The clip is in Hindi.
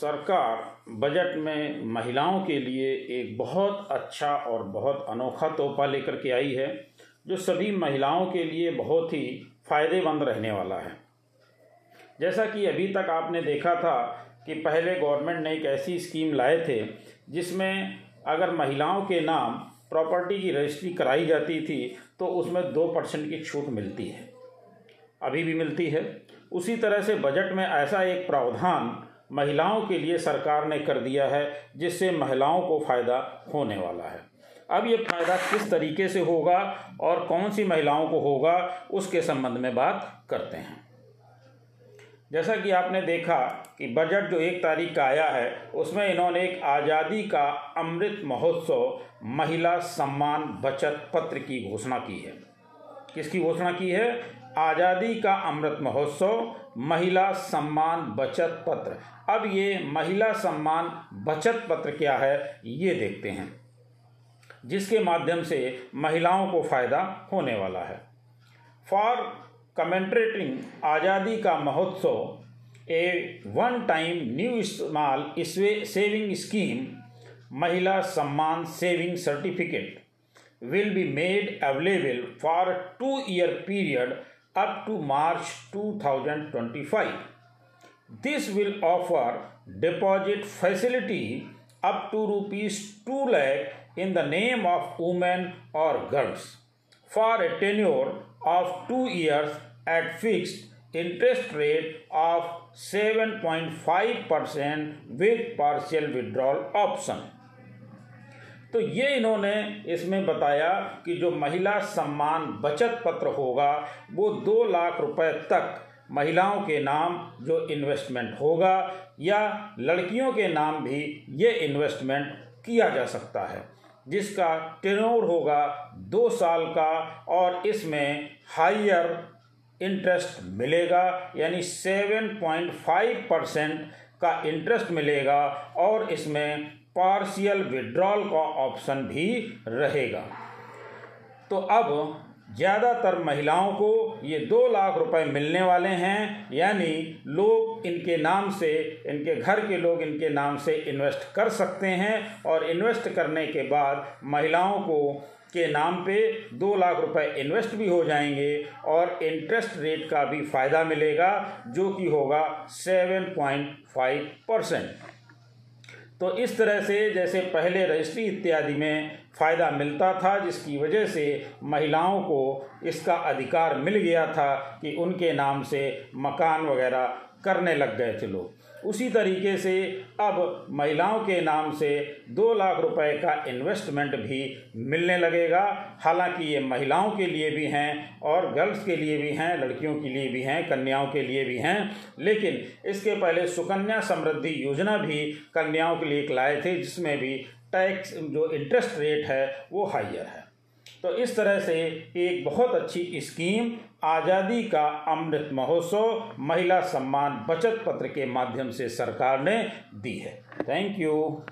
सरकार बजट में महिलाओं के लिए एक बहुत अच्छा और बहुत अनोखा तोहफा लेकर के आई है, जो सभी महिलाओं के लिए बहुत ही फ़ायदेमंद रहने वाला है। जैसा कि अभी तक आपने देखा था कि पहले गवर्नमेंट ने एक ऐसी स्कीम लाए थे, जिसमें अगर महिलाओं के नाम प्रॉपर्टी की रजिस्ट्री कराई जाती थी तो उसमें दो परसेंट की छूट मिलती है। अभी भी मिलती है। उसी तरह से बजट में ऐसा एक प्रावधान महिलाओं के लिए सरकार ने कर दिया है, जिससे महिलाओं को फ़ायदा होने वाला है। अब ये फ़ायदा किस तरीके से होगा और कौन सी महिलाओं को होगा, उसके संबंध में बात करते हैं। जैसा कि आपने देखा कि बजट जो एक तारीख का आया है, उसमें इन्होंने एक आज़ादी का अमृत महोत्सव, महिला सम्मान बचत पत्र की घोषणा की है। किसकी घोषणा की है? आज़ादी का अमृत महोत्सव, महिला सम्मान बचत पत्र। अब ये महिला सम्मान बचत पत्र क्या है, ये देखते हैं। जिसके माध्यम से महिलाओं को फ़ायदा होने वाला है। For commemorating Azadi ka Mahotsav a one time new small saving scheme Mahila Samman saving certificate will be made available for a two-year period up to March 2025. This will offer deposit facility up to rupees 2 lakh in the name of women or girls for a tenure of 2 years at fixed interest rate of 7.5% with partial withdrawal option. तो ये इन्होंने इसमें बताया कि जो महिला सम्मान बचत पत्र होगा, वो दो लाख रुपए तक महिलाओं के नाम जो इन्वेस्टमेंट होगा या लड़कियों के नाम भी ये इन्वेस्टमेंट किया जा सकता है। जिसका टेनोर होगा दो साल का और इसमें हाइयर इंटरेस्ट मिलेगा, यानी सेवन पॉइंट फाइव परसेंट का इंटरेस्ट मिलेगा और इसमें पार्शियल विड्रॉल का ऑप्शन भी रहेगा। तो अब ज़्यादातर महिलाओं को ये दो लाख रुपए मिलने वाले हैं, यानी लोग इनके नाम से, इनके घर के लोग इनके नाम से इन्वेस्ट कर सकते हैं और इन्वेस्ट करने के बाद महिलाओं को के नाम पे दो लाख रुपए इन्वेस्ट भी हो जाएँगे और इंटरेस्ट रेट का भी फ़ायदा मिलेगा, जो कि होगा सेवन पॉइंट फाइव परसेंट तो इस तरह से जैसे पहले रजिस्ट्री इत्यादि में फ़ायदा मिलता था, जिसकी वजह से महिलाओं को इसका अधिकार मिल गया था कि उनके नाम से मकान वगैरह करने लग गए थे लोग। उसी तरीके से अब महिलाओं के नाम से दो लाख रुपए का इन्वेस्टमेंट भी मिलने लगेगा। हालाँकि ये महिलाओं के लिए भी हैं और गर्ल्स के लिए भी हैं, लड़कियों के लिए भी हैं, कन्याओं के लिए भी हैं। लेकिन इसके पहले सुकन्या समृद्धि योजना भी कन्याओं के लिए लाए थे, जिसमें भी टैक्स जो इंटरेस्ट रेट है, वो हाइयर है। तो इस तरह से एक बहुत अच्छी स्कीम, आज़ादी का अमृत महोत्सव, महिला सम्मान बचत पत्र के माध्यम से सरकार ने दी है। Thank you